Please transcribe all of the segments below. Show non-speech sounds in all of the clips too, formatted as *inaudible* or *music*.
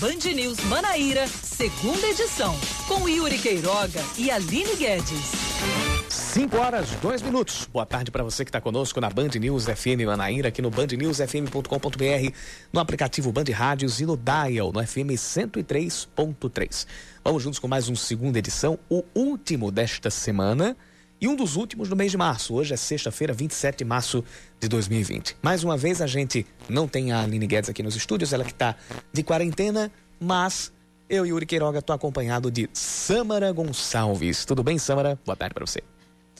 Band News Manaíra, segunda edição, com Yuri Queiroga e Aline Guedes. 5 horas, 2 minutos. Boa tarde para você que está conosco na Band News FM Manaíra, aqui no bandnewsfm.com.br, no aplicativo Band Rádios e no Dial, no FM 103.3. Vamos juntos com mais um segunda edição, o último desta semana e um dos últimos do mês de março. Hoje é sexta-feira, 27 de março de 2020. Mais uma vez a gente não tem a Aline Guedes aqui nos estúdios, ela que está de quarentena, mas eu, Yuri Queiroga, estou acompanhado de Samara Gonçalves. Tudo bem, Samara? Boa tarde para você.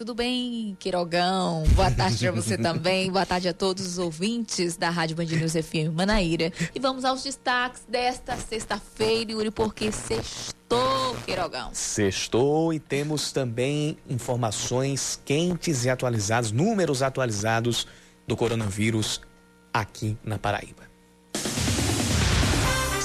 Tudo bem, Queirogão? Boa tarde para você *laughs* também. Boa tarde a todos os ouvintes da Rádio Band News FM Manaíra. E vamos aos destaques desta sexta-feira, Yuri, porque sextou, Queirogão. Sextou e temos também informações quentes e atualizadas, números atualizados do coronavírus aqui na Paraíba.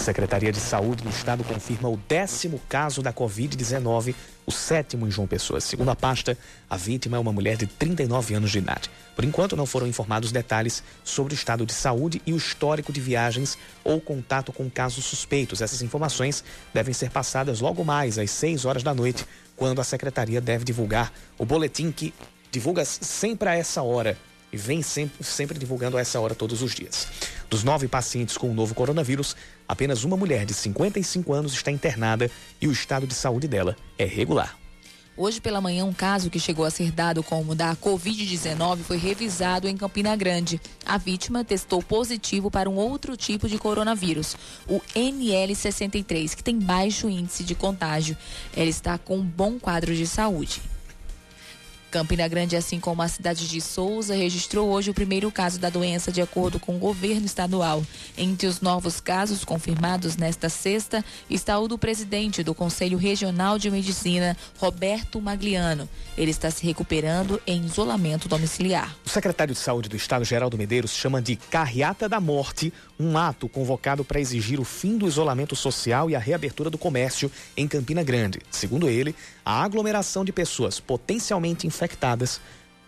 Secretaria de Saúde do Estado confirma o décimo caso da Covid-19, o sétimo em João Pessoa. Segundo a pasta, a vítima é uma mulher de 39 anos de idade. Por enquanto, não foram informados detalhes sobre o estado de saúde e o histórico de viagens ou contato com casos suspeitos. Essas informações devem ser passadas logo mais às 6 horas da noite, quando a secretaria deve divulgar o boletim que divulga sempre a essa hora e vem sempre, sempre divulgando a essa hora todos os dias. Dos nove pacientes com o novo coronavírus, apenas uma mulher de 55 anos está internada e o estado de saúde dela é regular. Hoje pela manhã, um caso que chegou a ser dado como da Covid-19 foi revisado em Campina Grande. A vítima testou positivo para um outro tipo de coronavírus, o NL63, que tem baixo índice de contágio. Ela está com um bom quadro de saúde. Campina Grande, assim como a cidade de Souza, registrou hoje o primeiro caso da doença, de acordo com o governo estadual. Entre os novos casos confirmados nesta sexta está o do presidente do Conselho Regional de Medicina, Roberto Magliano. Ele está se recuperando em isolamento domiciliar. O secretário de Saúde do Estado, Geraldo Medeiros, chama de carreata da morte um ato convocado para exigir o fim do isolamento social e a reabertura do comércio em Campina Grande. Segundo ele, a aglomeração de pessoas potencialmente infectadas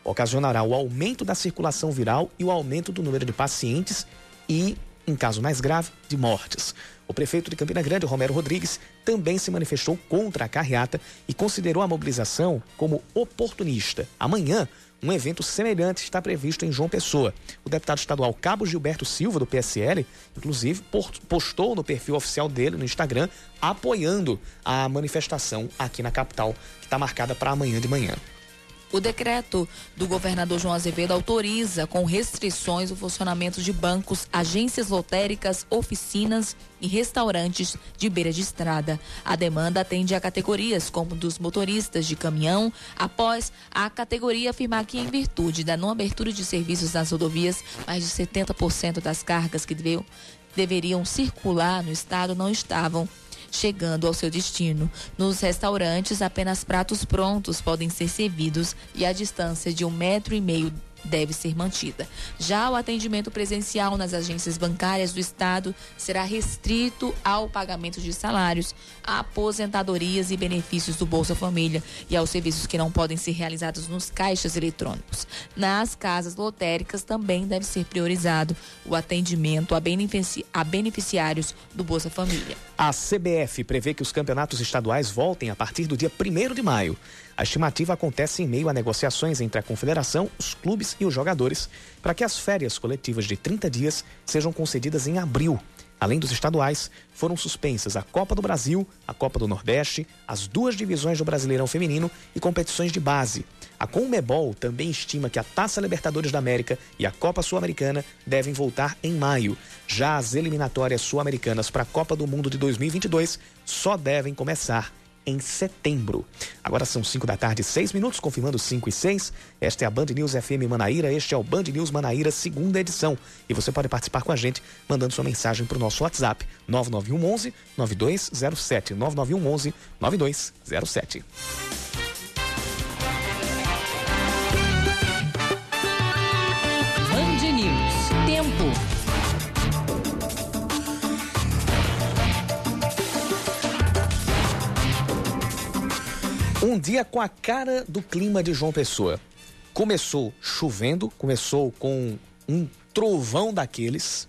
ocasionará o aumento da circulação viral e o aumento do número de pacientes e, em caso mais grave, de mortes. O prefeito de Campina Grande, Romero Rodrigues, também se manifestou contra a carreata e considerou a mobilização como oportunista. Amanhã, um evento semelhante está previsto em João Pessoa. O deputado estadual Cabo Gilberto Silva, do PSL, inclusive, postou no perfil oficial dele no Instagram apoiando a manifestação aqui na capital, que está marcada para amanhã de manhã. O decreto do governador João Azevedo autoriza, com restrições, o funcionamento de bancos, agências lotéricas, oficinas e restaurantes de beira de estrada. A demanda atende a categorias como dos motoristas de caminhão, após a categoria afirmar que, em virtude da não abertura de serviços nas rodovias, mais de 70% das cargas que deveriam circular no estado não estavam chegando ao seu destino. Nos restaurantes, apenas pratos prontos podem ser servidos e a distância de um metro e meio deve ser mantida. Já o atendimento presencial nas agências bancárias do Estado será restrito ao pagamento de salários, aposentadorias e benefícios do Bolsa Família e aos serviços que não podem ser realizados nos caixas eletrônicos. Nas casas lotéricas também deve ser priorizado o atendimento a, benefici a beneficiários do Bolsa Família. A CBF prevê que os campeonatos estaduais voltem a partir do dia 1 de maio. A estimativa acontece em meio a negociações entre a confederação, os clubes e os jogadores para que as férias coletivas de 30 dias sejam concedidas em abril. Além dos estaduais, foram suspensas a Copa do Brasil, a Copa do Nordeste, as duas divisões do Brasileirão Feminino e competições de base. A Conmebol também estima que a Taça Libertadores da América e a Copa Sul-Americana devem voltar em maio. Já as eliminatórias sul-americanas para a Copa do Mundo de 2022 só devem começar em setembro. Agora são 5 da tarde, 6 minutos, confirmando 5 e 6. Esta é a Band News FM Manaíra, este é o Band News Manaíra, segunda edição. E você pode participar com a gente mandando sua mensagem para o nosso WhatsApp, 9911 9207. 9911 9207. Um dia com a cara do clima de João Pessoa. Começou chovendo, começou com um trovão daqueles.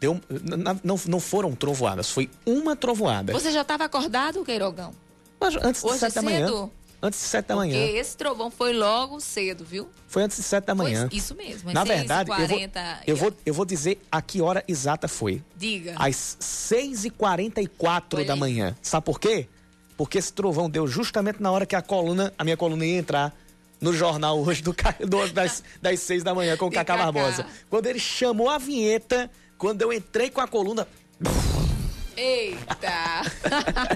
Deu, não, não foram trovoadas, foi uma trovoada. Você já estava acordado, Queirogão? Antes de Hoje sete da manhã. Antes de sete da manhã. Porque esse trovão foi logo cedo, viu? Foi antes de sete da manhã. Foi isso mesmo. Na verdade, 40... eu, vou, eu, vou, eu vou dizer a que hora exata foi. Diga. Às 6h44 da manhã. Sabe por quê? Porque esse trovão deu justamente na hora que a coluna, a minha coluna ia entrar no jornal hoje do, do das, das seis da manhã com o Cacá Barbosa. Quando ele chamou a vinheta, quando eu entrei com a coluna. Eita!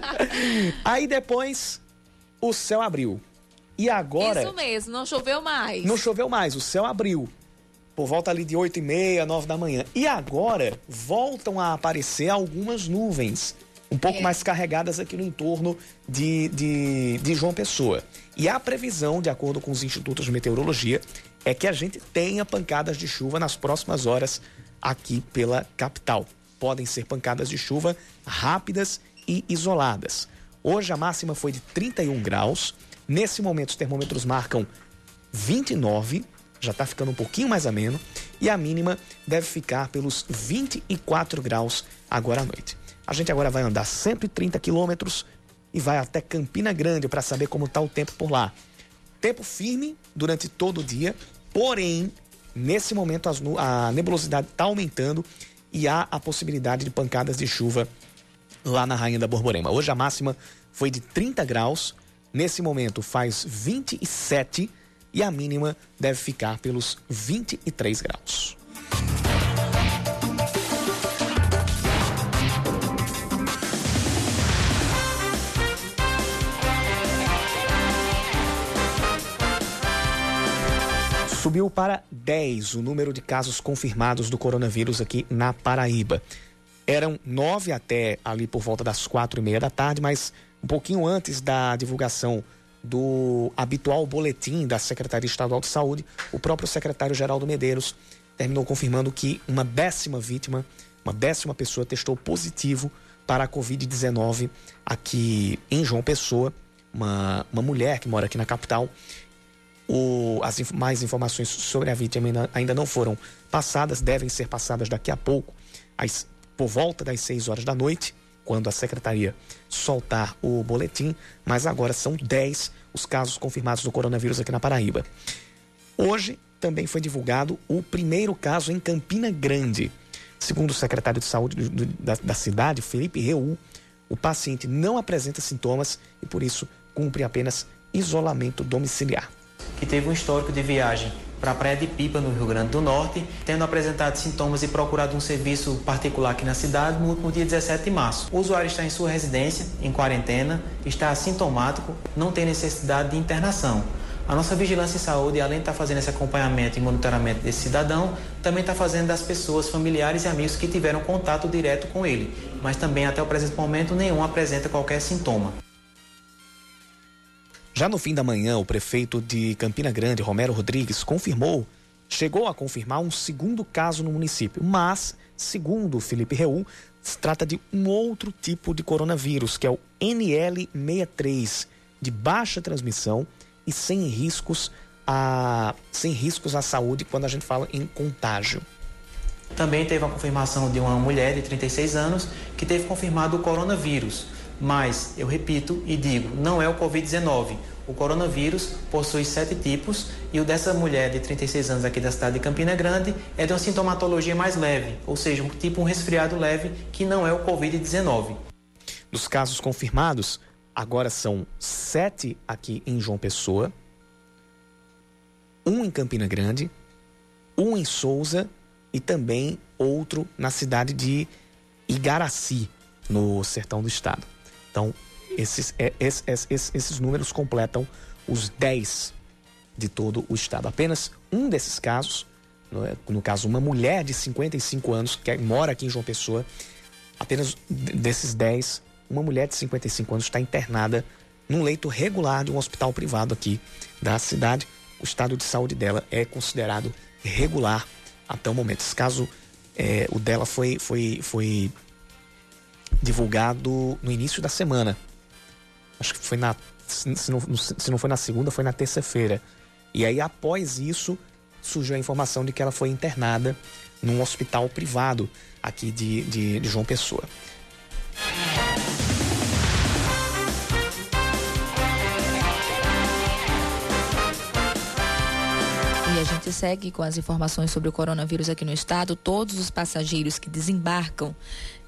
*laughs* Aí depois o céu abriu. E agora. Isso mesmo, não choveu mais. Não choveu mais, o céu abriu. Por volta ali de 8 e meia, 9 da manhã. E agora voltam a aparecer algumas nuvens um pouco é. mais carregadas aqui no entorno de, de, de João Pessoa. E a previsão, de acordo com os institutos de meteorologia, é que a gente tenha pancadas de chuva nas próximas horas aqui pela capital. Podem ser pancadas de chuva rápidas e isoladas. Hoje a máxima foi de 31 graus. Nesse momento os termômetros marcam 29, já está ficando um pouquinho mais ameno, e a mínima deve ficar pelos 24 graus agora à noite. A gente agora vai andar 130 quilômetros e vai até Campina Grande para saber como está o tempo por lá. Tempo firme durante todo o dia, porém, nesse momento a nebulosidade está aumentando e há a possibilidade de pancadas de chuva lá na Rainha da Borborema. Hoje a máxima foi de 30 graus, nesse momento faz 27 e a mínima deve ficar pelos 23 graus. Subiu para 10 o número de casos confirmados do coronavírus aqui na Paraíba. Eram nove até ali por volta das quatro e meia da tarde, mas um pouquinho antes da divulgação do habitual boletim da Secretaria Estadual de Saúde, o próprio secretário Geraldo Medeiros terminou confirmando que uma décima vítima, uma décima pessoa testou positivo para a Covid-19 aqui em João Pessoa, uma, uma mulher que mora aqui na capital o, as mais informações sobre a vítima ainda, ainda não foram passadas, devem ser passadas daqui a pouco, às, por volta das 6 horas da noite, quando a secretaria soltar o boletim, mas agora são 10 os casos confirmados do coronavírus aqui na Paraíba. Hoje também foi divulgado o primeiro caso em Campina Grande. Segundo o secretário de saúde do, da, da, cidade, Felipe Reu, o paciente não apresenta sintomas e por isso cumpre apenas isolamento domiciliar que teve um histórico de viagem para a Praia de Pipa, no Rio Grande do Norte, tendo apresentado sintomas e procurado um serviço particular aqui na cidade no último dia 17 de março. O usuário está em sua residência, em quarentena, está assintomático, não tem necessidade de internação. A nossa vigilância em saúde, além de estar fazendo esse acompanhamento e monitoramento desse cidadão, também está fazendo das pessoas, familiares e amigos que tiveram contato direto com ele, mas também até o presente momento nenhum apresenta qualquer sintoma. Já no fim da manhã, o prefeito de Campina Grande, Romero Rodrigues, confirmou, chegou a confirmar um segundo caso no município, mas, segundo Felipe Reul, se trata de um outro tipo de coronavírus, que é o NL63, de baixa transmissão e sem riscos a, sem riscos à saúde quando a gente fala em contágio. Também teve a confirmação de uma mulher de 36 anos que teve confirmado o coronavírus. Mas, eu repito e digo, não é o Covid-19. O coronavírus possui sete tipos e o dessa mulher de 36 anos aqui da cidade de Campina Grande é de uma sintomatologia mais leve, ou seja, um tipo um resfriado leve que não é o Covid-19. Dos casos confirmados, agora são sete aqui em João Pessoa, um em Campina Grande, um em Souza e também outro na cidade de Igaraci, no sertão do estado. Então, esses, é, esses, esses, esses números completam os 10 de todo o estado. Apenas um desses casos, no caso, uma mulher de 55 anos que mora aqui em João Pessoa, apenas desses 10, uma mulher de 55 anos está internada num leito regular de um hospital privado aqui da cidade. O estado de saúde dela é considerado regular até o momento. Esse caso, é, o dela foi, foi, foi divulgado no início da semana. Acho que foi na. Se não, se não foi na segunda, foi na terça-feira. E aí, após isso, surgiu a informação de que ela foi internada num hospital privado aqui de, de, de João Pessoa. A gente segue com as informações sobre o coronavírus aqui no estado. Todos os passageiros que desembarcam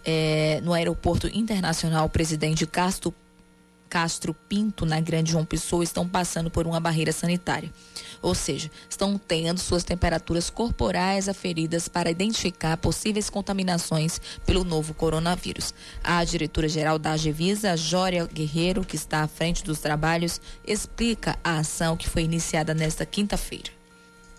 é, no aeroporto internacional Presidente Castro Castro Pinto, na Grande João Pessoa, estão passando por uma barreira sanitária. Ou seja, estão tendo suas temperaturas corporais aferidas para identificar possíveis contaminações pelo novo coronavírus. A diretora-geral da Agevisa, Jória Guerreiro, que está à frente dos trabalhos, explica a ação que foi iniciada nesta quinta-feira.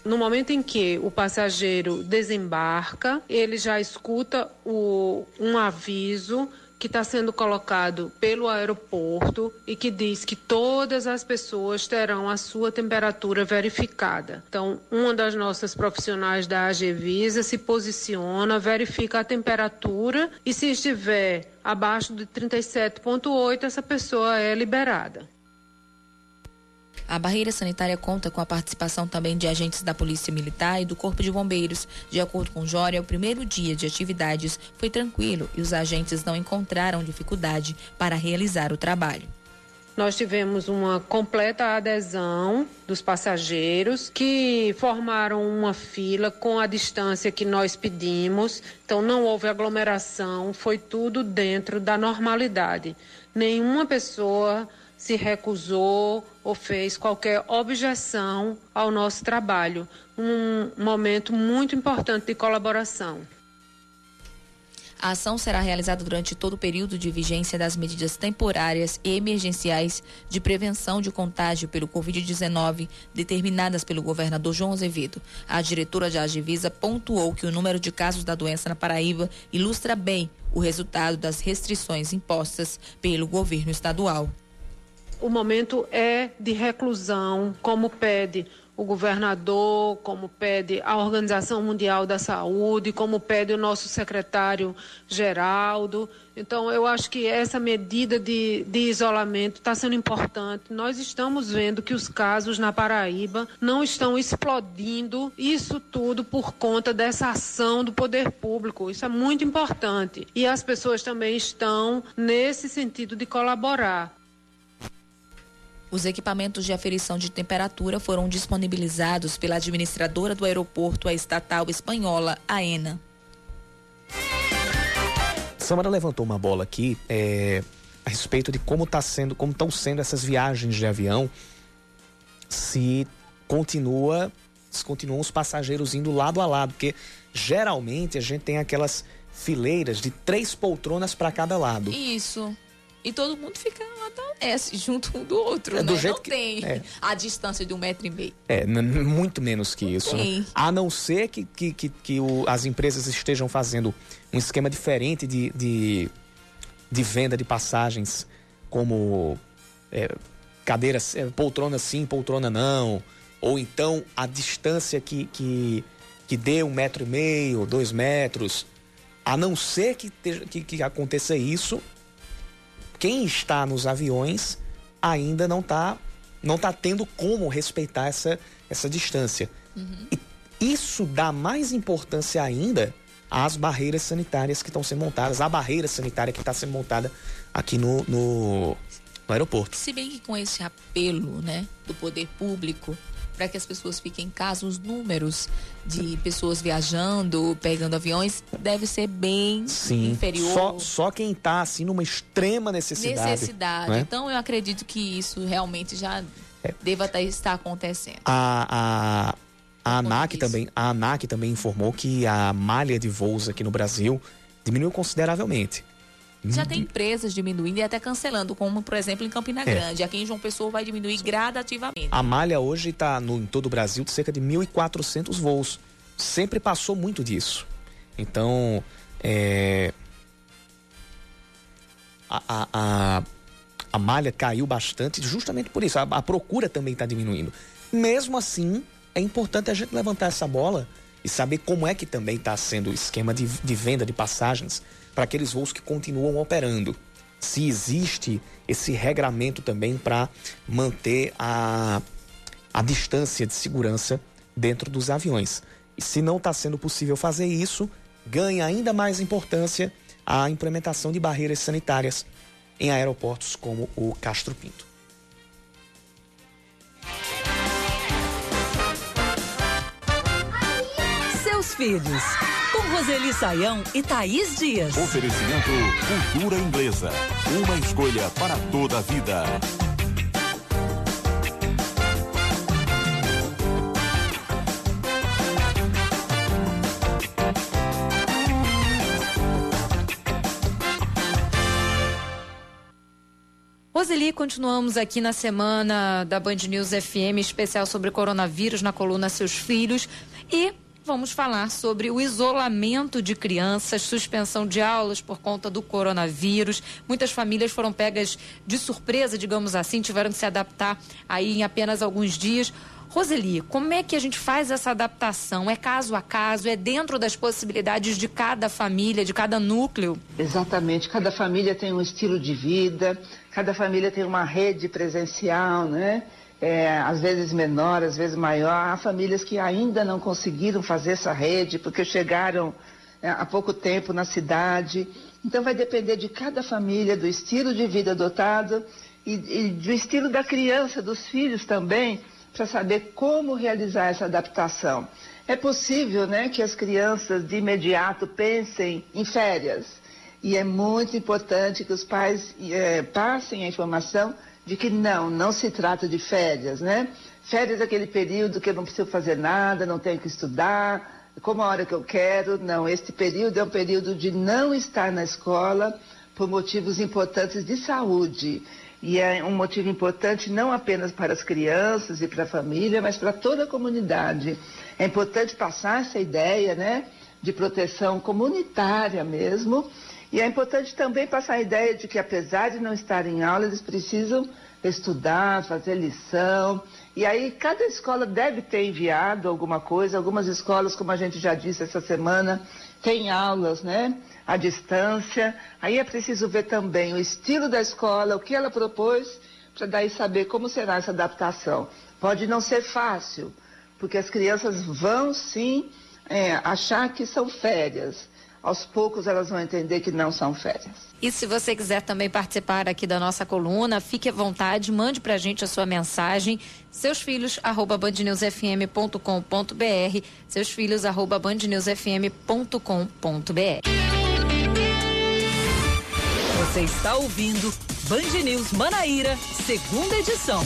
No momento em que o passageiro desembarca, ele já escuta o, um aviso que está sendo colocado pelo aeroporto e que diz que todas as pessoas terão a sua temperatura verificada. Então, uma das nossas profissionais da AGVISA se posiciona, verifica a temperatura e se estiver abaixo de 37,8, essa pessoa é liberada. A barreira sanitária conta com a participação também de agentes da Polícia Militar e do Corpo de Bombeiros. De acordo com Jória, o primeiro dia de atividades foi tranquilo e os agentes não encontraram dificuldade para realizar o trabalho. Nós tivemos uma completa adesão dos passageiros que formaram uma fila com a distância que nós pedimos. Então não houve aglomeração, foi tudo dentro da normalidade. Nenhuma pessoa se recusou ou fez qualquer objeção ao nosso trabalho. Um momento muito importante de colaboração. A ação será realizada durante todo o período de vigência das medidas temporárias e emergenciais de prevenção de contágio pelo Covid-19 determinadas pelo governador João Azevedo. A diretora de Agivisa pontuou que o número de casos da doença na Paraíba ilustra bem o resultado das restrições impostas pelo governo estadual o momento é de reclusão, como pede o governador, como pede a Organização Mundial da Saúde, como pede o nosso secretário Geraldo. Então, eu acho que essa medida de, de isolamento está sendo importante. Nós estamos vendo que os casos na Paraíba não estão explodindo, isso tudo por conta dessa ação do poder público. Isso é muito importante. E as pessoas também estão nesse sentido de colaborar. Os equipamentos de aferição de temperatura foram disponibilizados pela administradora do aeroporto, a estatal espanhola AENA. Samara levantou uma bola aqui é, a respeito de como tá sendo, como estão sendo essas viagens de avião, se continua, se continuam os passageiros indo lado a lado, porque geralmente a gente tem aquelas fileiras de três poltronas para cada lado. Isso. E todo mundo fica S, junto um do outro, é, do né? Jeito não que, tem é. a distância de um metro e meio. É, muito menos que isso. Né? A não ser que, que, que, que o, as empresas estejam fazendo um esquema diferente de, de, de venda de passagens, como é, cadeiras, é, poltrona sim, poltrona não, ou então a distância que, que, que dê um metro e meio, dois metros. A não ser que, que, que aconteça isso, quem está nos aviões ainda não está não tá tendo como respeitar essa, essa distância. Uhum. E isso dá mais importância ainda às barreiras sanitárias que estão sendo montadas, à barreira sanitária que está sendo montada aqui no, no, no aeroporto. Se bem que com esse apelo né, do poder público para que as pessoas fiquem em casa, os números de pessoas viajando, pegando aviões, deve ser bem Sim. inferior. Só, só quem está assim numa extrema necessidade. Necessidade. Né? Então eu acredito que isso realmente já é. deva tá, estar acontecendo. A, a, a ANAC também, a ANAC também informou que a malha de voos aqui no Brasil diminuiu consideravelmente. Já tem empresas diminuindo e até cancelando, como por exemplo em Campina é. Grande. Aqui em João Pessoa vai diminuir gradativamente. A malha hoje está em todo o Brasil de cerca de 1.400 voos. Sempre passou muito disso. Então, é, a, a, a, a, malha caiu bastante justamente por isso. A, a procura também está diminuindo. Mesmo assim, é importante a gente levantar essa bola e saber como é que também está sendo o esquema de, de venda de passagens para aqueles voos que continuam operando. Se existe esse regramento também para manter a, a distância de segurança dentro dos aviões. E se não está sendo possível fazer isso, ganha ainda mais importância a implementação de barreiras sanitárias em aeroportos como o Castro Pinto. Seus filhos, Roseli Saião e Thaís Dias. Oferecimento Cultura Inglesa. Uma escolha para toda a vida. Roseli, continuamos aqui na semana da Band News FM, especial sobre coronavírus, na coluna Seus Filhos. E vamos falar sobre o isolamento de crianças, suspensão de aulas por conta do coronavírus. Muitas famílias foram pegas de surpresa, digamos assim, tiveram que se adaptar aí em apenas alguns dias. Roseli, como é que a gente faz essa adaptação? É caso a caso? É dentro das possibilidades de cada família, de cada núcleo? Exatamente. Cada família tem um estilo de vida, cada família tem uma rede presencial, né? É, às vezes menor, às vezes maior. Há famílias que ainda não conseguiram fazer essa rede porque chegaram é, há pouco tempo na cidade. Então vai depender de cada família, do estilo de vida adotado e, e do estilo da criança, dos filhos também para saber como realizar essa adaptação. É possível né, que as crianças de imediato pensem em férias. E é muito importante que os pais é, passem a informação de que não, não se trata de férias, né? Férias é aquele período que eu não preciso fazer nada, não tenho que estudar, como a hora que eu quero. Não, este período é um período de não estar na escola por motivos importantes de saúde. E é um motivo importante não apenas para as crianças e para a família, mas para toda a comunidade. É importante passar essa ideia, né, de proteção comunitária mesmo. E é importante também passar a ideia de que, apesar de não estar em aula, eles precisam estudar, fazer lição. E aí, cada escola deve ter enviado alguma coisa. Algumas escolas, como a gente já disse essa semana, têm aulas, né? à distância. Aí é preciso ver também o estilo da escola, o que ela propôs, para daí saber como será essa adaptação. Pode não ser fácil, porque as crianças vão sim é, achar que são férias aos poucos elas vão entender que não são férias. E se você quiser também participar aqui da nossa coluna, fique à vontade, mande pra gente a sua mensagem, seus filhos, arroba bandnewsfm.com.br, seus filhos, arroba bandnewsfm.com.br. Você está ouvindo Band News Manaíra, segunda edição.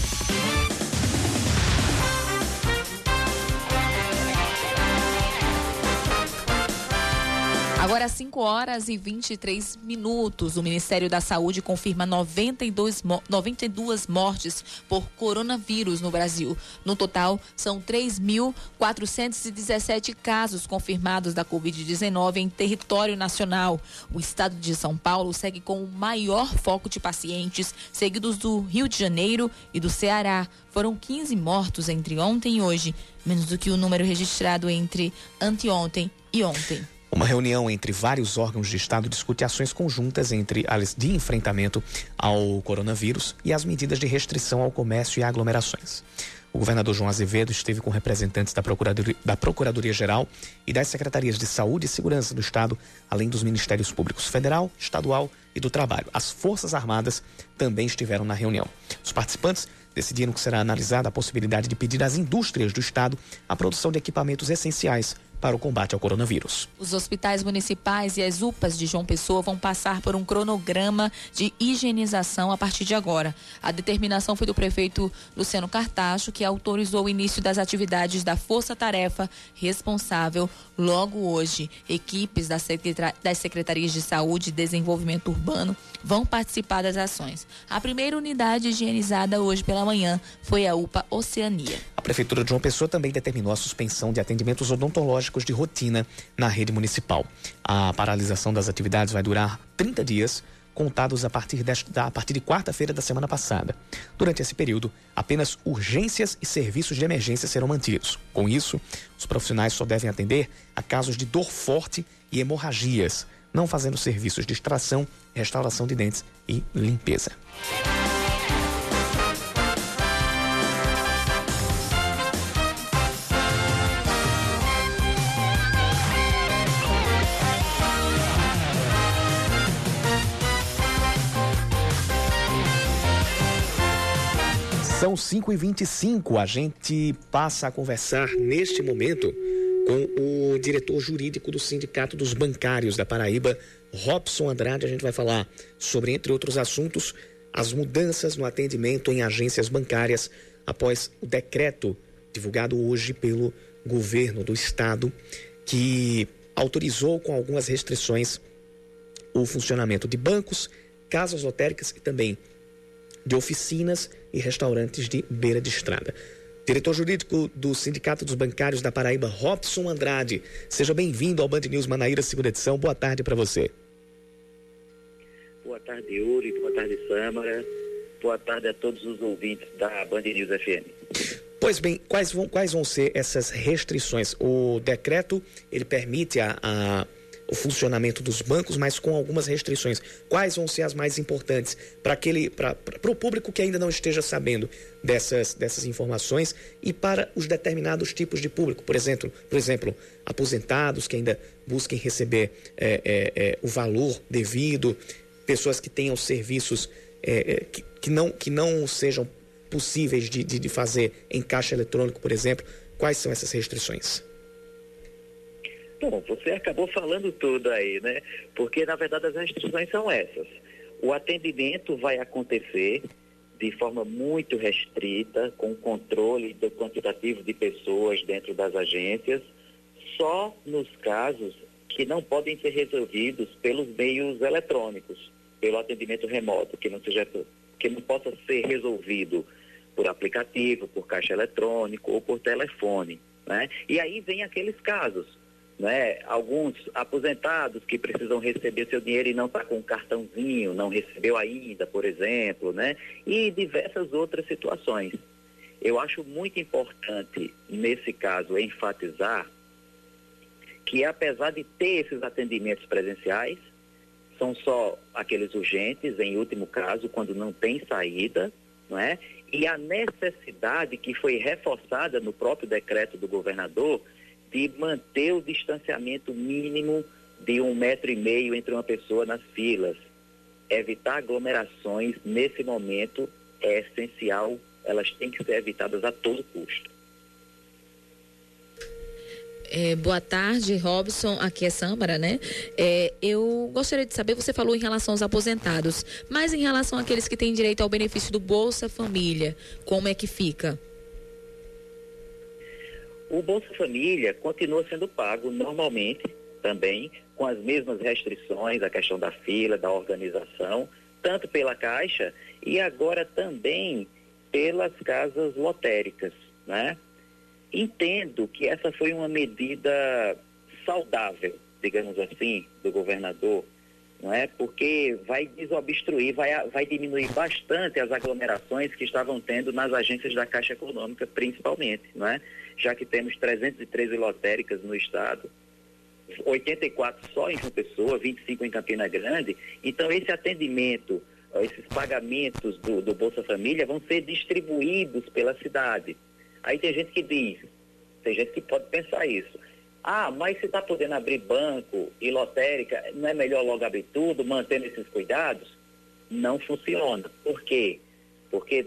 Agora, 5 horas e 23 minutos. O Ministério da Saúde confirma 92, 92 mortes por coronavírus no Brasil. No total, são 3.417 casos confirmados da Covid-19 em território nacional. O estado de São Paulo segue com o maior foco de pacientes, seguidos do Rio de Janeiro e do Ceará. Foram 15 mortos entre ontem e hoje, menos do que o número registrado entre anteontem e ontem. Uma reunião entre vários órgãos de Estado discute ações conjuntas entre as de enfrentamento ao coronavírus e as medidas de restrição ao comércio e aglomerações. O governador João Azevedo esteve com representantes da Procuradoria, da Procuradoria Geral e das Secretarias de Saúde e Segurança do Estado, além dos Ministérios Públicos Federal, Estadual e do Trabalho. As Forças Armadas também estiveram na reunião. Os participantes decidiram que será analisada a possibilidade de pedir às indústrias do Estado a produção de equipamentos essenciais para o combate ao coronavírus. Os hospitais municipais e as UPAs de João Pessoa vão passar por um cronograma de higienização a partir de agora. A determinação foi do prefeito Luciano Cartacho, que autorizou o início das atividades da Força Tarefa responsável logo hoje. Equipes das secretarias de Saúde e Desenvolvimento Urbano vão participar das ações. A primeira unidade higienizada hoje pela manhã foi a UPA Oceania. A Prefeitura de João Pessoa também determinou a suspensão de atendimentos odontológicos de rotina na rede municipal. A paralisação das atividades vai durar 30 dias contados a partir, desta, a partir de quarta-feira da semana passada. Durante esse período, apenas urgências e serviços de emergência serão mantidos. Com isso, os profissionais só devem atender a casos de dor forte e hemorragias, não fazendo serviços de extração, restauração de dentes e limpeza. São 5 e 25 A gente passa a conversar neste momento com o diretor jurídico do Sindicato dos Bancários da Paraíba, Robson Andrade. A gente vai falar sobre, entre outros assuntos, as mudanças no atendimento em agências bancárias após o decreto divulgado hoje pelo governo do estado, que autorizou com algumas restrições o funcionamento de bancos, casas lotéricas e também de oficinas e restaurantes de beira de estrada. Diretor jurídico do Sindicato dos Bancários da Paraíba, Robson Andrade. Seja bem-vindo ao Band News Manaíra, segunda edição. Boa tarde para você. Boa tarde, Yuri. Boa tarde, Samara. Boa tarde a todos os ouvintes da Band News FM. Pois bem, quais vão, quais vão ser essas restrições? O decreto, ele permite a, a o funcionamento dos bancos, mas com algumas restrições. Quais vão ser as mais importantes para aquele para o público que ainda não esteja sabendo dessas, dessas informações e para os determinados tipos de público, por exemplo, por exemplo, aposentados que ainda busquem receber é, é, é, o valor devido, pessoas que tenham serviços é, é, que, que, não, que não sejam possíveis de, de, de fazer em caixa eletrônico, por exemplo. Quais são essas restrições? Bom, você acabou falando tudo aí, né? Porque, na verdade, as restrições são essas. O atendimento vai acontecer de forma muito restrita, com controle do quantitativo de pessoas dentro das agências, só nos casos que não podem ser resolvidos pelos meios eletrônicos, pelo atendimento remoto, que não seja que não possa ser resolvido por aplicativo, por caixa eletrônico ou por telefone, né? E aí vem aqueles casos né? Alguns aposentados que precisam receber seu dinheiro e não está com um cartãozinho, não recebeu ainda, por exemplo, né? E diversas outras situações. Eu acho muito importante, nesse caso, enfatizar que apesar de ter esses atendimentos presenciais, são só aqueles urgentes, em último caso, quando não tem saída, não é? E a necessidade que foi reforçada no próprio decreto do governador de manter o distanciamento mínimo de um metro e meio entre uma pessoa nas filas. Evitar aglomerações nesse momento é essencial, elas têm que ser evitadas a todo custo. É, boa tarde, Robson. Aqui é Sâmara, né? É, eu gostaria de saber, você falou em relação aos aposentados, mas em relação àqueles que têm direito ao benefício do Bolsa Família, como é que fica? O Bolsa Família continua sendo pago normalmente também, com as mesmas restrições, a questão da fila, da organização, tanto pela Caixa e agora também pelas casas lotéricas, né? Entendo que essa foi uma medida saudável, digamos assim, do governador, não é? Porque vai desobstruir, vai, vai diminuir bastante as aglomerações que estavam tendo nas agências da Caixa Econômica, principalmente, não é? Já que temos 313 lotéricas no estado, 84 só em João Pessoa, 25 em Campina Grande. Então, esse atendimento, esses pagamentos do, do Bolsa Família vão ser distribuídos pela cidade. Aí tem gente que diz, tem gente que pode pensar isso. Ah, mas se está podendo abrir banco e lotérica, não é melhor logo abrir tudo, mantendo esses cuidados? Não funciona. Por quê? Porque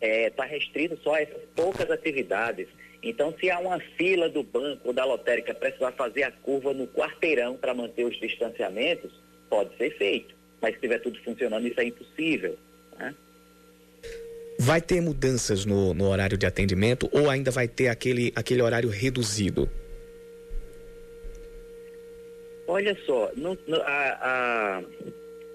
está é, tá restrito só a essas poucas atividades. Então, se há uma fila do banco ou da lotérica precisar fazer a curva no quarteirão para manter os distanciamentos, pode ser feito. Mas se estiver tudo funcionando, isso é impossível. Né? Vai ter mudanças no, no horário de atendimento ou ainda vai ter aquele, aquele horário reduzido? Olha só, no, no, a, a,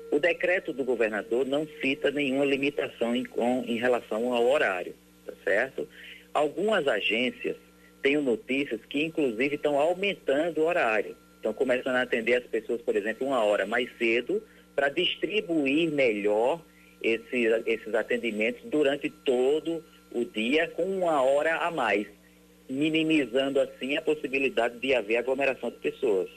o decreto do governador não cita nenhuma limitação em, com, em relação ao horário, tá certo? Algumas agências têm notícias que, inclusive, estão aumentando o horário. Estão começando a atender as pessoas, por exemplo, uma hora mais cedo, para distribuir melhor esses, esses atendimentos durante todo o dia, com uma hora a mais, minimizando assim a possibilidade de haver aglomeração de pessoas.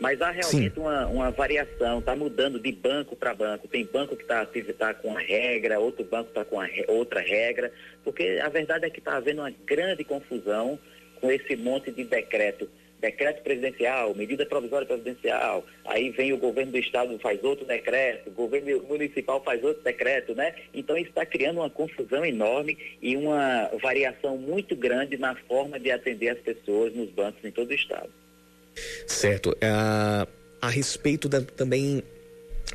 Mas há realmente uma, uma, variação, está mudando de banco para banco. Tem banco que está tá com a regra, outro banco está com outra regra, porque a verdade é que está havendo uma grande confusão com esse monte de decreto decreto presidencial, medida provisória presidencial, aí vem o governo do estado faz outro decreto, o governo municipal faz outro decreto, né? Então isso está criando uma confusão enorme e uma variação muito grande na forma de atender as pessoas nos bancos em todo o estado. Certo. Uh, a respeito da, também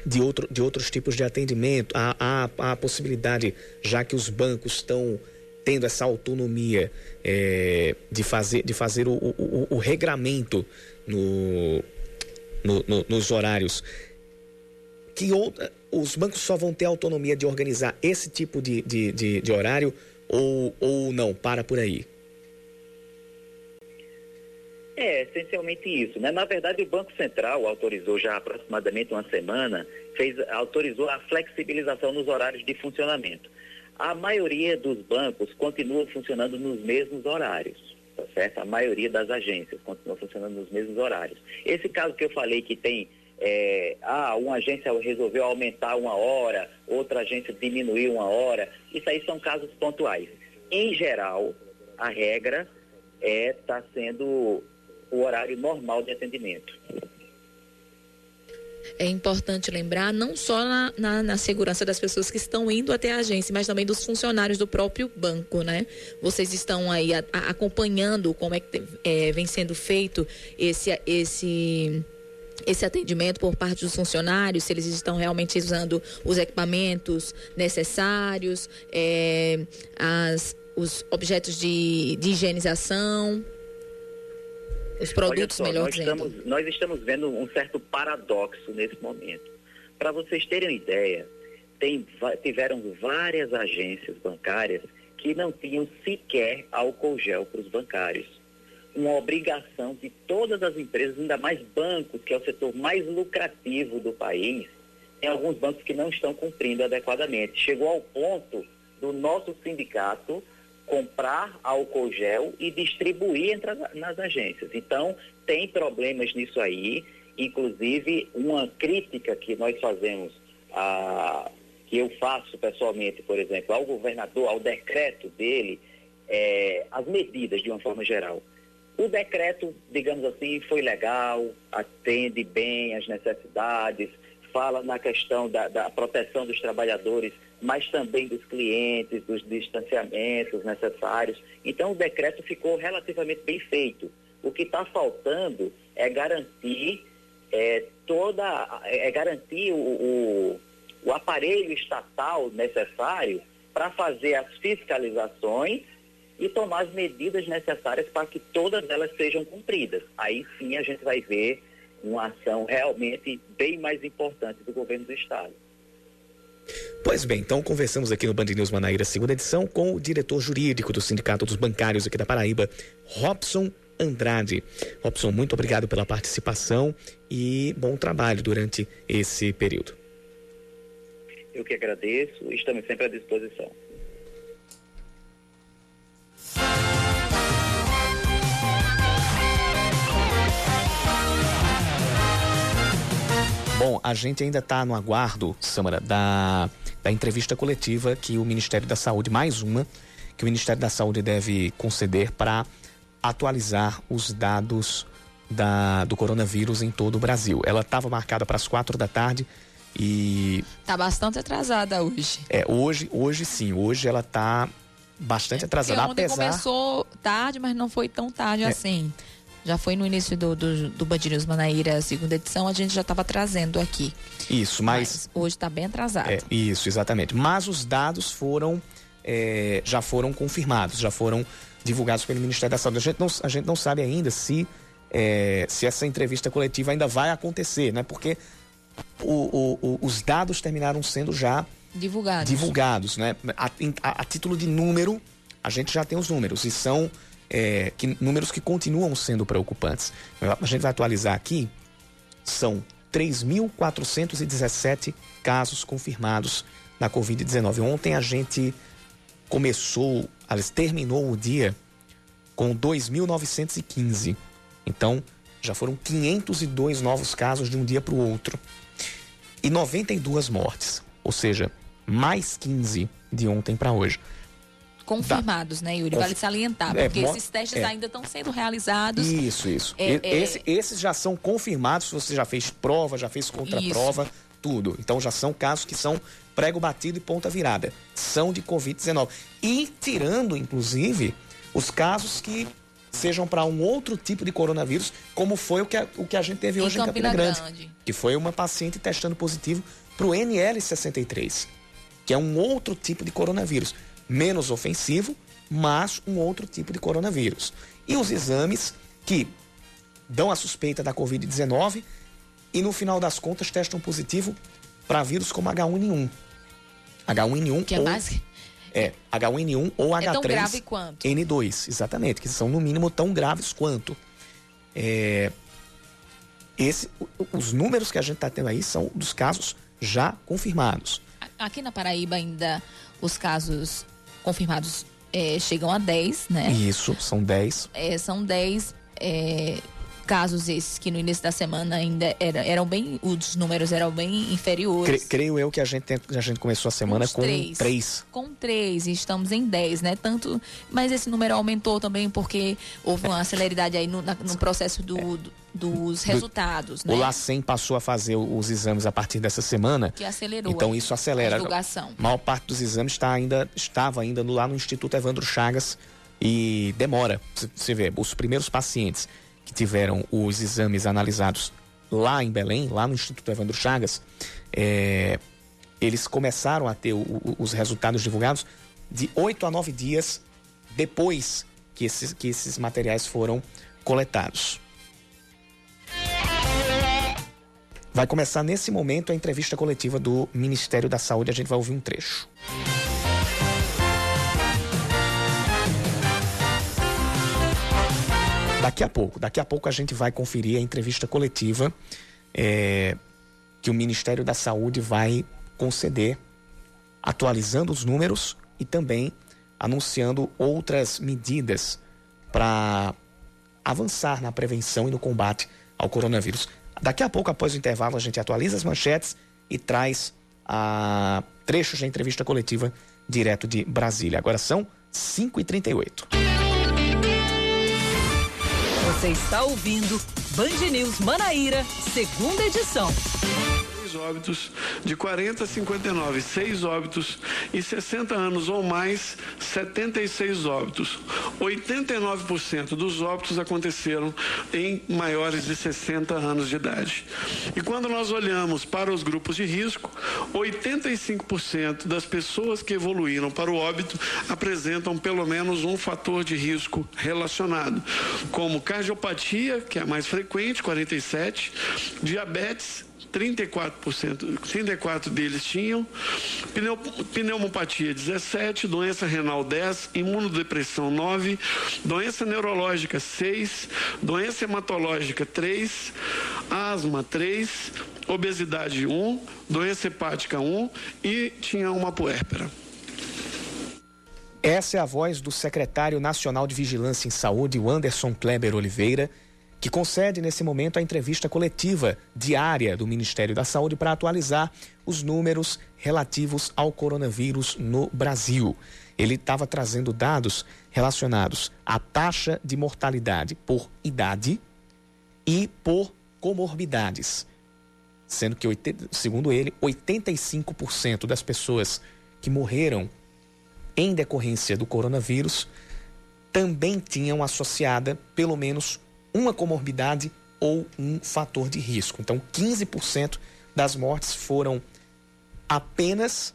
de, outro, de outros tipos de atendimento, há, há, há possibilidade, já que os bancos estão tendo essa autonomia é, de fazer, de fazer o, o, o regramento no, no, no, nos horários, que outra, os bancos só vão ter autonomia de organizar esse tipo de, de, de, de horário ou, ou não? Para por aí. É, essencialmente isso. Né? Na verdade, o Banco Central autorizou já há aproximadamente uma semana, fez, autorizou a flexibilização nos horários de funcionamento. A maioria dos bancos continua funcionando nos mesmos horários, tá certo? A maioria das agências continua funcionando nos mesmos horários. Esse caso que eu falei que tem, é, ah, uma agência resolveu aumentar uma hora, outra agência diminuiu uma hora, isso aí são casos pontuais. Em geral, a regra está é, tá sendo o horário normal de atendimento é importante lembrar não só na, na, na, segurança das pessoas que estão indo até a agência, mas também dos funcionários do próprio banco, né? Vocês estão aí a, a, acompanhando como é que é, vem sendo feito esse esse esse atendimento por parte dos funcionários, se eles estão realmente usando os equipamentos necessários, é, as, os objetos de, de higienização. Os produtos, só, melhor nós dizendo. Estamos, nós estamos vendo um certo paradoxo nesse momento. Para vocês terem uma ideia, tem, tiveram várias agências bancárias que não tinham sequer álcool gel para os bancários. Uma obrigação de todas as empresas, ainda mais bancos, que é o setor mais lucrativo do país, tem alguns bancos que não estão cumprindo adequadamente. Chegou ao ponto do nosso sindicato comprar álcool gel e distribuir entre as, nas agências. Então, tem problemas nisso aí, inclusive uma crítica que nós fazemos, a, que eu faço pessoalmente, por exemplo, ao governador, ao decreto dele, é, as medidas de uma forma geral. O decreto, digamos assim, foi legal, atende bem as necessidades, fala na questão da, da proteção dos trabalhadores mas também dos clientes, dos distanciamentos necessários. Então, o decreto ficou relativamente bem feito. O que está faltando é garantir é, toda, é garantir o, o, o aparelho estatal necessário para fazer as fiscalizações e tomar as medidas necessárias para que todas elas sejam cumpridas. Aí sim a gente vai ver uma ação realmente bem mais importante do governo do Estado. Pois bem, então conversamos aqui no Band News Manaíra, segunda edição, com o diretor jurídico do Sindicato dos Bancários aqui da Paraíba, Robson Andrade. Robson, muito obrigado pela participação e bom trabalho durante esse período. Eu que agradeço, estamos sempre à disposição. Bom, a gente ainda está no aguardo, Samara, da, da entrevista coletiva que o Ministério da Saúde, mais uma, que o Ministério da Saúde deve conceder para atualizar os dados da, do coronavírus em todo o Brasil. Ela estava marcada para as quatro da tarde e. Está bastante atrasada hoje. É, hoje, hoje sim, hoje ela está bastante é, atrasada. Ontem apesar... começou tarde, mas não foi tão tarde é. assim. Já foi no início do, do, do Band News Manaíra, segunda edição, a gente já estava trazendo aqui. Isso, mas. mas hoje está bem atrasado. É, isso, exatamente. Mas os dados foram. É, já foram confirmados, já foram divulgados pelo Ministério da Saúde. A gente não, a gente não sabe ainda se, é, se essa entrevista coletiva ainda vai acontecer, né? Porque o, o, o, os dados terminaram sendo já divulgados. divulgados né? A, a, a título de número, a gente já tem os números e são é, que, números que continuam sendo preocupantes. A gente vai atualizar aqui, são 3.417 casos confirmados da Covid-19. Ontem a gente começou, aliás, terminou o dia com 2.915. Então, já foram 502 novos casos de um dia para o outro. E 92 mortes, ou seja, mais 15 de ontem para hoje. Confirmados, né, Yuri? Vale salientar, É, porque mo- esses testes é. ainda estão sendo realizados. Isso, isso. É, é- esse- esses já são confirmados, se você já fez prova, já fez contraprova, tudo. Então já são casos que são prego batido e ponta virada. São de Covid-19. E tirando, inclusive, os casos que sejam para um outro tipo de coronavírus, como foi o que a, o que a gente teve Em hoje em Campina Grande, Grande. que foi uma paciente testando positivo para o NL63, que é um outro tipo de coronavírus, menos ofensivo, mas um outro tipo de coronavírus. E os exames que dão a suspeita da Covid-19 e no final das contas testam positivo para vírus como H1N1. H1N1 Que é ou, mais. é, H1N1 ou É tão H3 grave quanto? N2, exatamente, que são no mínimo tão graves quanto. É, esse, os números que a gente está tendo aí são dos casos já confirmados. Aqui na Paraíba ainda os casos confirmados eh, chegam a 10, né? Isso, são 10. É, são 10 é, casos esses que no início da semana ainda era- eram bem. Os números eram bem Cre- inferiores. creio eu que a gente, a gente começou a semana Uns com três. 3. Com três, e estamos em 10, né? Tanto, mas esse número aumentou também porque houve uma celeridade aí no, na- no processo do- do- dos resultados, né? O LACEN passou a fazer os exames a partir dessa semana. Que acelerou Então isso acelera. a divulgação. A maior parte dos exames está ainda, estava ainda lá no Instituto Evandro Chagas e demora. Você vê, os primeiros pacientes que tiveram os exames analisados lá em Belém, lá no Instituto Evandro Chagas, é, eles começaram a ter o- o- os resultados divulgados de 8 a 9 dias depois que esses, que esses materiais foram coletados. Vai começar nesse momento a entrevista coletiva do Ministério da Saúde. A gente vai ouvir um trecho. Daqui a pouco, daqui a pouco a gente vai conferir a entrevista coletiva é, que o Ministério da Saúde vai conceder, atualizando os números e também anunciando outras medidas para avançar na prevenção e no combate ao coronavírus. Daqui a pouco, após o intervalo, a gente atualiza as manchetes e traz a trechos da entrevista coletiva direto de Brasília. Agora são 5h38. Você está ouvindo Band News Manaíra, segunda edição. Óbitos, de 40 a 59, seis óbitos e 60 anos ou mais, 76 óbitos. 89% dos óbitos aconteceram em maiores de 60 anos de idade. E quando nós olhamos para os grupos de risco, 85% das pessoas que evoluíram para o óbito apresentam pelo menos um fator de risco relacionado, como cardiopatia, que é a mais frequente, 47, diabetes, 34%, 34 deles tinham, pneu, pneumopatia 17, doença renal 10, imunodepressão 9, doença neurológica 6, doença hematológica 3, asma 3, obesidade 1, doença hepática 1 e tinha uma puérpera. Essa é a voz do secretário nacional de Vigilância em Saúde, Anderson Kleber Oliveira, que concede nesse momento a entrevista coletiva diária do Ministério da Saúde para atualizar os números relativos ao coronavírus no Brasil. Ele estava trazendo dados relacionados à taxa de mortalidade por idade e por comorbidades, sendo que, segundo ele, 85% das pessoas que morreram em decorrência do coronavírus também tinham associada pelo menos uma comorbidade ou um fator de risco. Então, 15% das mortes foram apenas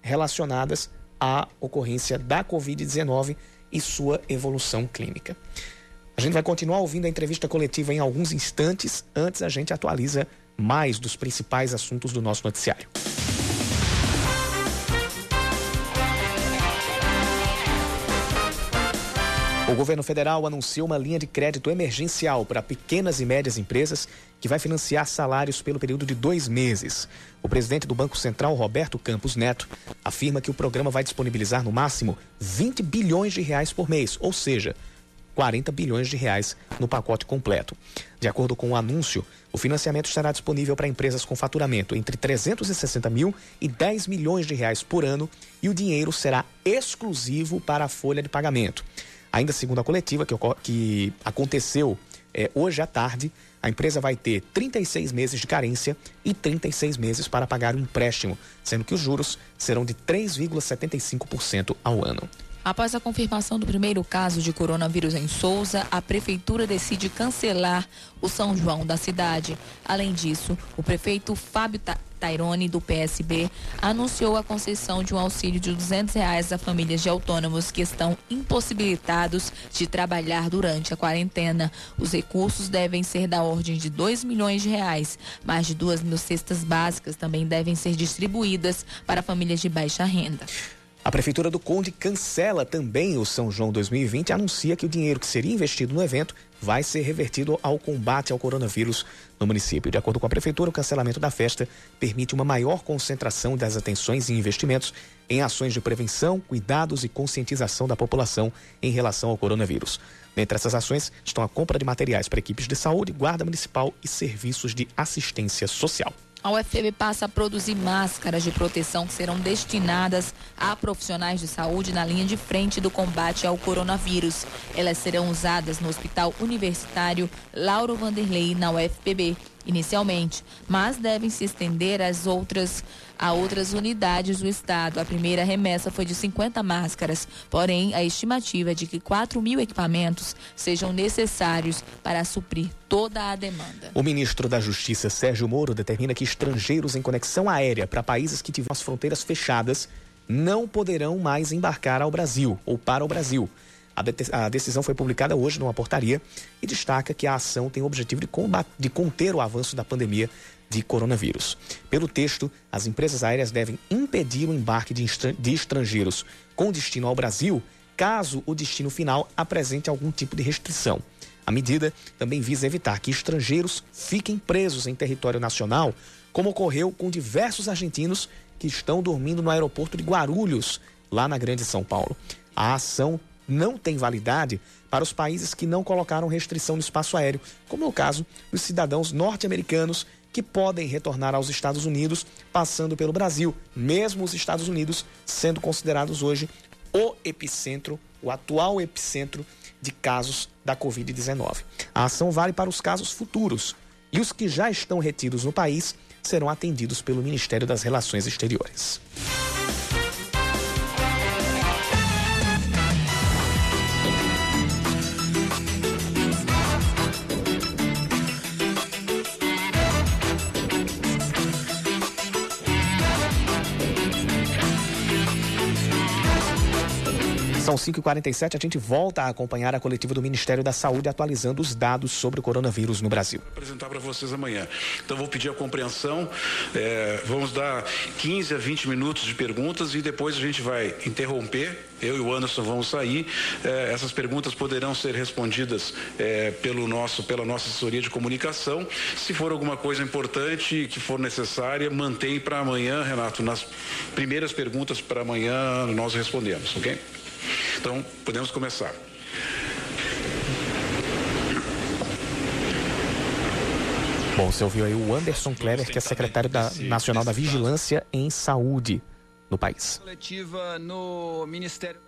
relacionadas à ocorrência da Covid-19 e sua evolução clínica. A gente vai continuar ouvindo a entrevista coletiva em alguns instantes. Antes, a gente atualiza mais dos principais assuntos do nosso noticiário. O governo federal anunciou uma linha de crédito emergencial para pequenas e médias empresas que vai financiar salários pelo período de dois meses. O presidente do Banco Central, Roberto Campos Neto, afirma que o programa vai disponibilizar no máximo 20 bilhões de reais por mês, ou seja, 40 bilhões de reais no pacote completo. De acordo com o anúncio, o financiamento estará disponível para empresas com faturamento entre 360 mil e 10 milhões de reais por ano e o dinheiro será exclusivo para a folha de pagamento. Ainda segundo a coletiva que, que aconteceu é, hoje à tarde, a empresa vai ter 36 meses de carência e 36 meses para pagar o empréstimo, sendo que os juros serão de 3,75% ao ano. Após a confirmação do primeiro caso de coronavírus em Souza, a prefeitura decide cancelar o São João da cidade. Além disso, o prefeito Fábio Tairone, do PSB, anunciou a concessão de um auxílio de 200 reais a famílias de autônomos que estão impossibilitados de trabalhar durante a quarentena. Os recursos devem ser da ordem de 2 milhões de reais. Mais de duas mil cestas básicas também devem ser distribuídas para famílias de baixa renda. A Prefeitura do Conde cancela também o São João 2020 e anuncia que o dinheiro que seria investido no evento vai ser revertido ao combate ao coronavírus no município. De acordo com a Prefeitura, o cancelamento da festa permite uma maior concentração das atenções e investimentos em ações de prevenção, cuidados e conscientização da população em relação ao coronavírus. Dentre essas ações estão a compra de materiais para equipes de saúde, guarda municipal e serviços de assistência social. A UFPB passa a produzir máscaras de proteção que serão destinadas a profissionais de saúde na linha de frente do combate ao coronavírus. Elas serão usadas no Hospital Universitário Lauro Vanderlei, na UFPB, inicialmente, mas devem se estender às outras a outras unidades do estado. A primeira remessa foi de 50 máscaras, porém a estimativa é de que 4 mil equipamentos sejam necessários para suprir toda a demanda. O ministro da Justiça, Sérgio Moro, determina que estrangeiros em conexão aérea para países que tiveram as fronteiras fechadas não poderão mais embarcar ao Brasil ou para o Brasil. A, decisão foi publicada hoje numa portaria e destaca que a ação tem o objetivo de, combater, de conter o avanço da pandemia de coronavírus. Pelo texto, as empresas aéreas devem impedir o embarque de, de estrangeiros com destino ao Brasil caso o destino final apresente algum tipo de restrição. A medida também visa evitar que estrangeiros fiquem presos em território nacional, como ocorreu com diversos argentinos que estão dormindo no aeroporto de Guarulhos, lá na Grande São Paulo. A ação não tem validade para os países que não colocaram restrição no espaço aéreo, como é o caso dos cidadãos norte-americanos que podem retornar aos Estados Unidos passando pelo Brasil, mesmo os Estados Unidos sendo considerados hoje o epicentro, o atual epicentro de casos da Covid-19. A ação vale para os casos futuros e os que já estão retidos no país serão atendidos pelo Ministério das Relações Exteriores. São 5h47, a gente volta a acompanhar a coletiva do Ministério da Saúde atualizando os dados sobre o coronavírus no Brasil. Vou apresentar para vocês amanhã. Então vou pedir a compreensão, é, vamos dar 15 a 20 minutos de perguntas e depois a gente vai interromper. Eu e o Anderson vamos sair. É, essas perguntas poderão ser respondidas é, pelo nosso, pela nossa assessoria de comunicação. Se for alguma coisa importante que for necessária, mantém para amanhã, Renato. Nas primeiras perguntas para amanhã nós respondemos, ok? Então, podemos começar. Bom, você ouviu aí o Anderson Kleber, que é secretário da, nacional da Vigilância em Saúde no país. no Ministério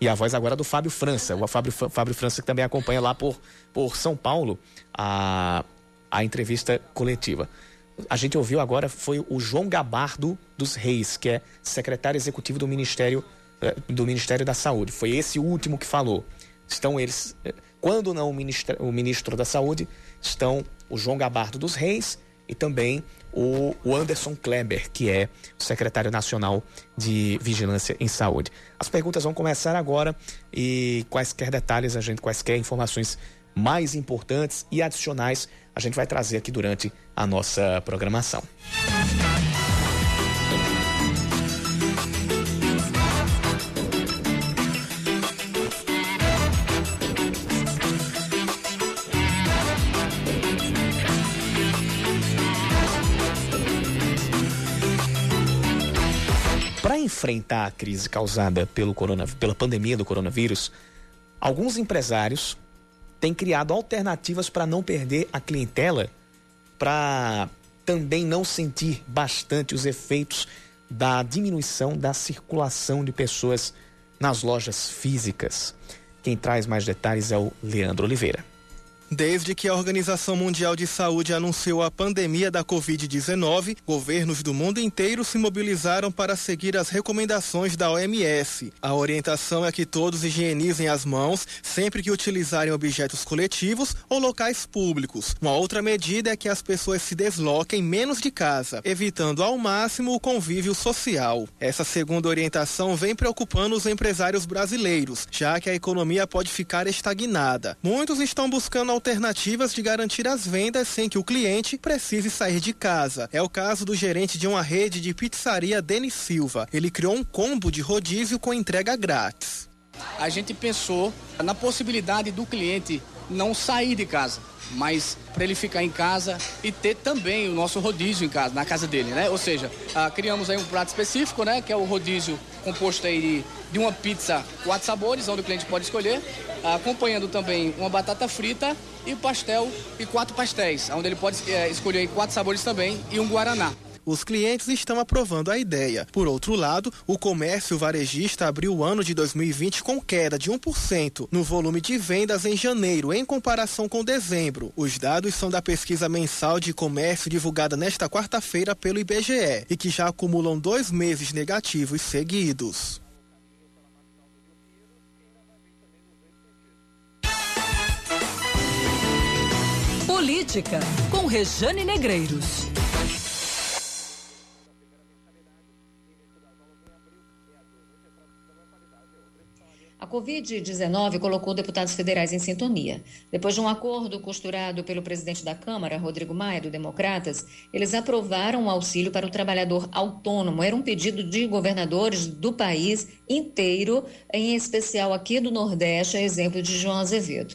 e a voz agora é do Fábio França. O Fábio, Fábio França que também acompanha lá por, por São Paulo a, a entrevista coletiva. A gente ouviu agora foi o João Gabardo dos Reis, que é secretário executivo do Ministério do Ministério da Saúde. Foi esse o último que falou. Estão eles, eh, quando não o ministro, o ministro da Saúde, estão o João Gabardo dos Reis e também o, Anderson Kleber, que é o secretário nacional de Vigilância em Saúde. As perguntas vão começar agora e quaisquer detalhes, a gente, quaisquer informações mais importantes e adicionais, a gente vai trazer aqui durante a nossa programação. Enfrentar a crise causada pelo corona, pela pandemia do coronavírus, alguns empresários tem criado alternativas para não perder a clientela, para também não sentir bastante os efeitos da diminuição da circulação de pessoas nas lojas físicas. Quem traz mais detalhes é o Leandro Oliveira. Desde que a Organização Mundial de Saúde anunciou a pandemia da Covid-19, governos do mundo inteiro se mobilizaram para seguir as recomendações da OMS. A orientação é que todos higienizem as mãos sempre que utilizarem objetos coletivos ou locais públicos. Uma outra medida é que as pessoas se desloquem menos de casa, evitando ao máximo o convívio social. Essa segunda orientação vem preocupando os empresários brasileiros, já que a economia pode ficar estagnada. Muitos estão buscando alternativas de garantir as vendas sem que o cliente precise sair de casa. É o caso do gerente de uma rede de pizzaria, Denis Silva. Ele criou um combo de rodízio com entrega grátis. A gente pensou na possibilidade do cliente não sair de casa, mas para ele ficar em casa e ter também o nosso rodízio em casa, na casa dele, né? Ou seja, ah, criamos aí um prato específico, né? Que é o rodízio composto aí de, de uma pizza, quatro sabores, onde o cliente pode escolher, ah, acompanhando também uma batata frita e pastel e quatro pastéis, onde ele pode é, escolher quatro sabores também e um guaraná. Os clientes estão aprovando a ideia. Por outro lado, o comércio varejista abriu o ano de 2020 com queda de 1% no volume de vendas em janeiro, em comparação com dezembro. Os dados são da pesquisa mensal de comércio divulgada nesta quarta-feira pelo IBGE e que já acumulam dois meses negativos seguidos. Política, com Rejane Negreiros. Covid-19 colocou deputados federais em sintonia. Depois de um acordo costurado pelo presidente da Câmara, Rodrigo Maia, do Democratas, eles aprovaram o auxílio para o trabalhador autônomo. Era um pedido de governadores do país inteiro, em especial aqui do Nordeste, a exemplo de João Azevedo.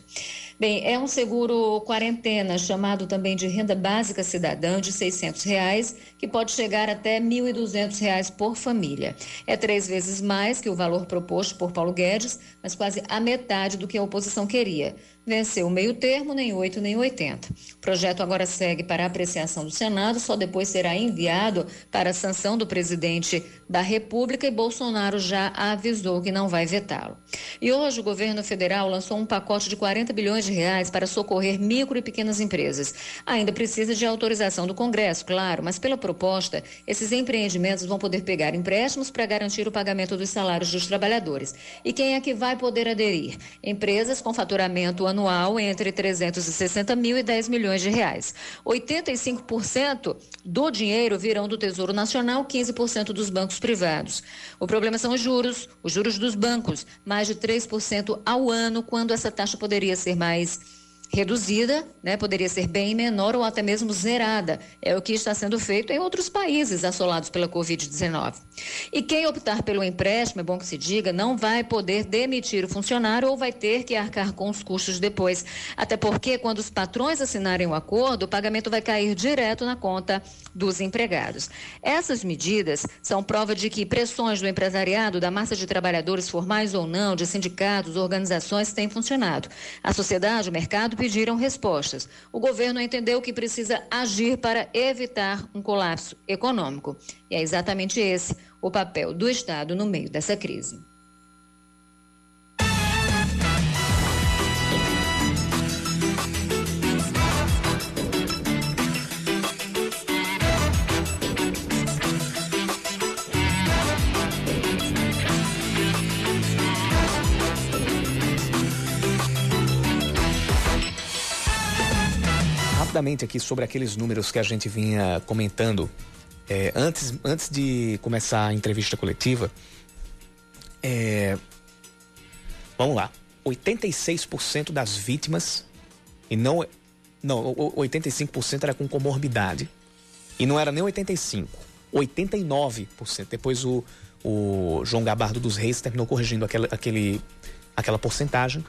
Bem, é um seguro quarentena, chamado também de renda básica cidadã, de 600 reais, que pode chegar até 1.200 reais por família. É três vezes mais que o valor proposto por Paulo Guedes, mas quase a metade do que a oposição queria venceu o meio termo, nem 8 nem 80. O projeto agora segue para apreciação do Senado, só depois será enviado para a sanção do presidente da República e Bolsonaro já avisou que não vai vetá-lo. E hoje o governo federal lançou um pacote de 40 bilhões de reais para socorrer micro e pequenas empresas. Ainda precisa de autorização do Congresso, claro, mas pela proposta, esses empreendimentos vão poder pegar empréstimos para garantir o pagamento dos salários dos trabalhadores. E quem é que vai poder aderir? Empresas com faturamento anual entre 360 mil e 10 milhões de reais. 85% do dinheiro virão do Tesouro Nacional, 15% dos bancos privados. O problema são os juros, os juros dos bancos, mais de 3% ao ano, quando essa taxa poderia ser mais reduzida, né, poderia ser bem menor ou até mesmo zerada. É o que está sendo feito em outros países assolados pela Covid-19. E quem optar pelo empréstimo, é bom que se diga, não vai poder demitir o funcionário ou vai ter que arcar com os custos depois. Até porque, quando os patrões assinarem o acordo, o pagamento vai cair direto na conta dos empregados. Essas medidas são prova de que pressões do empresariado, da massa de trabalhadores formais ou não, de sindicatos, organizações, têm funcionado. A sociedade, o mercado pediram respostas. O governo entendeu que precisa agir para evitar um colapso econômico. E é exatamente esse o papel do Estado no meio dessa crise. Rapidamente aqui sobre aqueles números que a gente vinha comentando é, antes, antes de começar a entrevista coletiva. É, vamos lá. 86% das vítimas, e não. Não, 85% era com comorbidade. E não era nem 85%, 89%. Depois o, o João Gabardo dos Reis terminou corrigindo aquela, aquele, aquela porcentagem.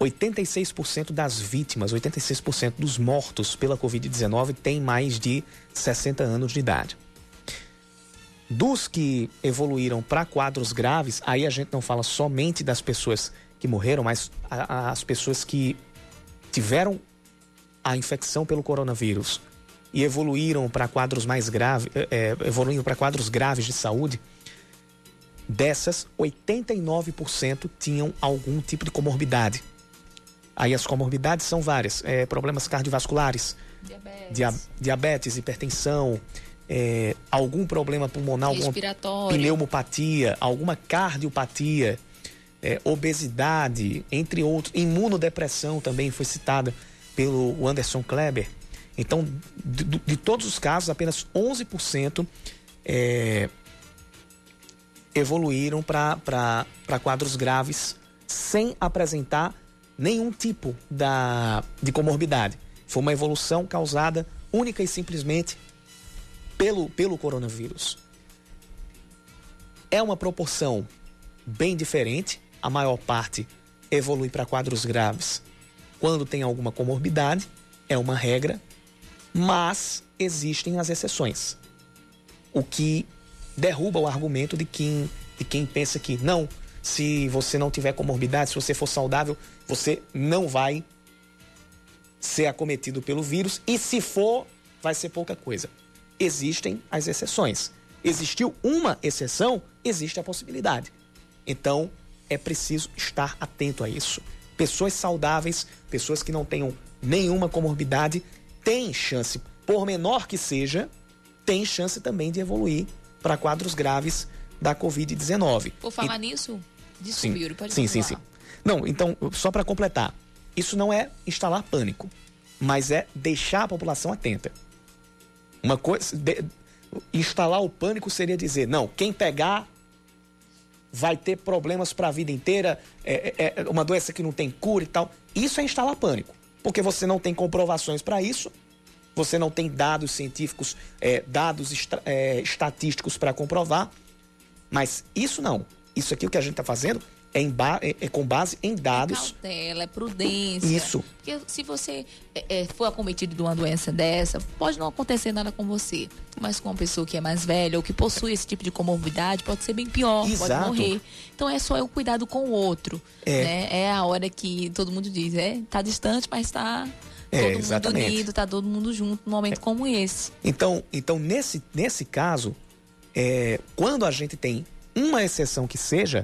86% das vítimas, 86% dos mortos pela Covid-19 têm mais de 60 anos de idade. Dos que evoluíram para quadros graves, aí a gente não fala somente das pessoas que morreram, mas as pessoas que tiveram a infecção pelo coronavírus e evoluíram para quadros mais graves, é, evoluindo para quadros graves de saúde, dessas 89% tinham algum tipo de comorbidade. Aí as comorbidades são várias: é, problemas cardiovasculares, diabetes, dia, diabetes hipertensão, é, algum problema pulmonar, alguma pneumopatia, alguma cardiopatia, é, obesidade, entre outros, imunodepressão também foi citada pelo Anderson Kleber. Então, de, de todos os casos, apenas 11% é, evoluíram para quadros graves sem apresentar nenhum tipo da, de comorbidade. Foi uma evolução causada única e simplesmente pelo, pelo coronavírus. É uma proporção bem diferente. A maior parte evolui para quadros graves quando tem alguma comorbidade, é uma regra, mas existem as exceções. O que derruba o argumento de quem, de quem pensa que não, se você não tiver comorbidade, se você for saudável, você não vai ser acometido pelo vírus e se for, vai ser pouca coisa. Existem as exceções. Existiu uma exceção, existe a possibilidade. Então, é preciso estar atento a isso. Pessoas saudáveis, pessoas que não tenham nenhuma comorbidade, têm chance, por menor que seja, têm chance também de evoluir para quadros graves da Covid-19. Por falar e... nisso, desculpe, sim, Yuri, pode Sim, sim, sim. Não, então, só para completar, isso não é instalar pânico, mas é deixar a população atenta. Uma coisa. De, instalar o pânico seria dizer, não, quem pegar vai ter problemas para a vida inteira, é, é, é, uma doença que não tem cura e tal. Isso é instalar pânico, porque você não tem comprovações para isso, você não tem dados científicos, é, dados é, estatísticos para comprovar, mas isso não. Isso aqui o que a gente está fazendo é, é, é, com base em dados. É cautela, é prudência. Isso. Porque se você é, é, for acometido de uma doença dessa, pode não acontecer nada com você. Mas com uma pessoa que é mais velha ou que possui esse tipo de comorbidade, pode ser bem pior, Exato. pode morrer. Então é só o cuidado com o outro. É. Né? é a hora que todo mundo diz, é, tá distante, mas está é, todo exatamente. mundo unido, tá todo mundo junto num momento é. como esse. Então, então nesse, nesse caso, é, quando a gente tem uma exceção que seja,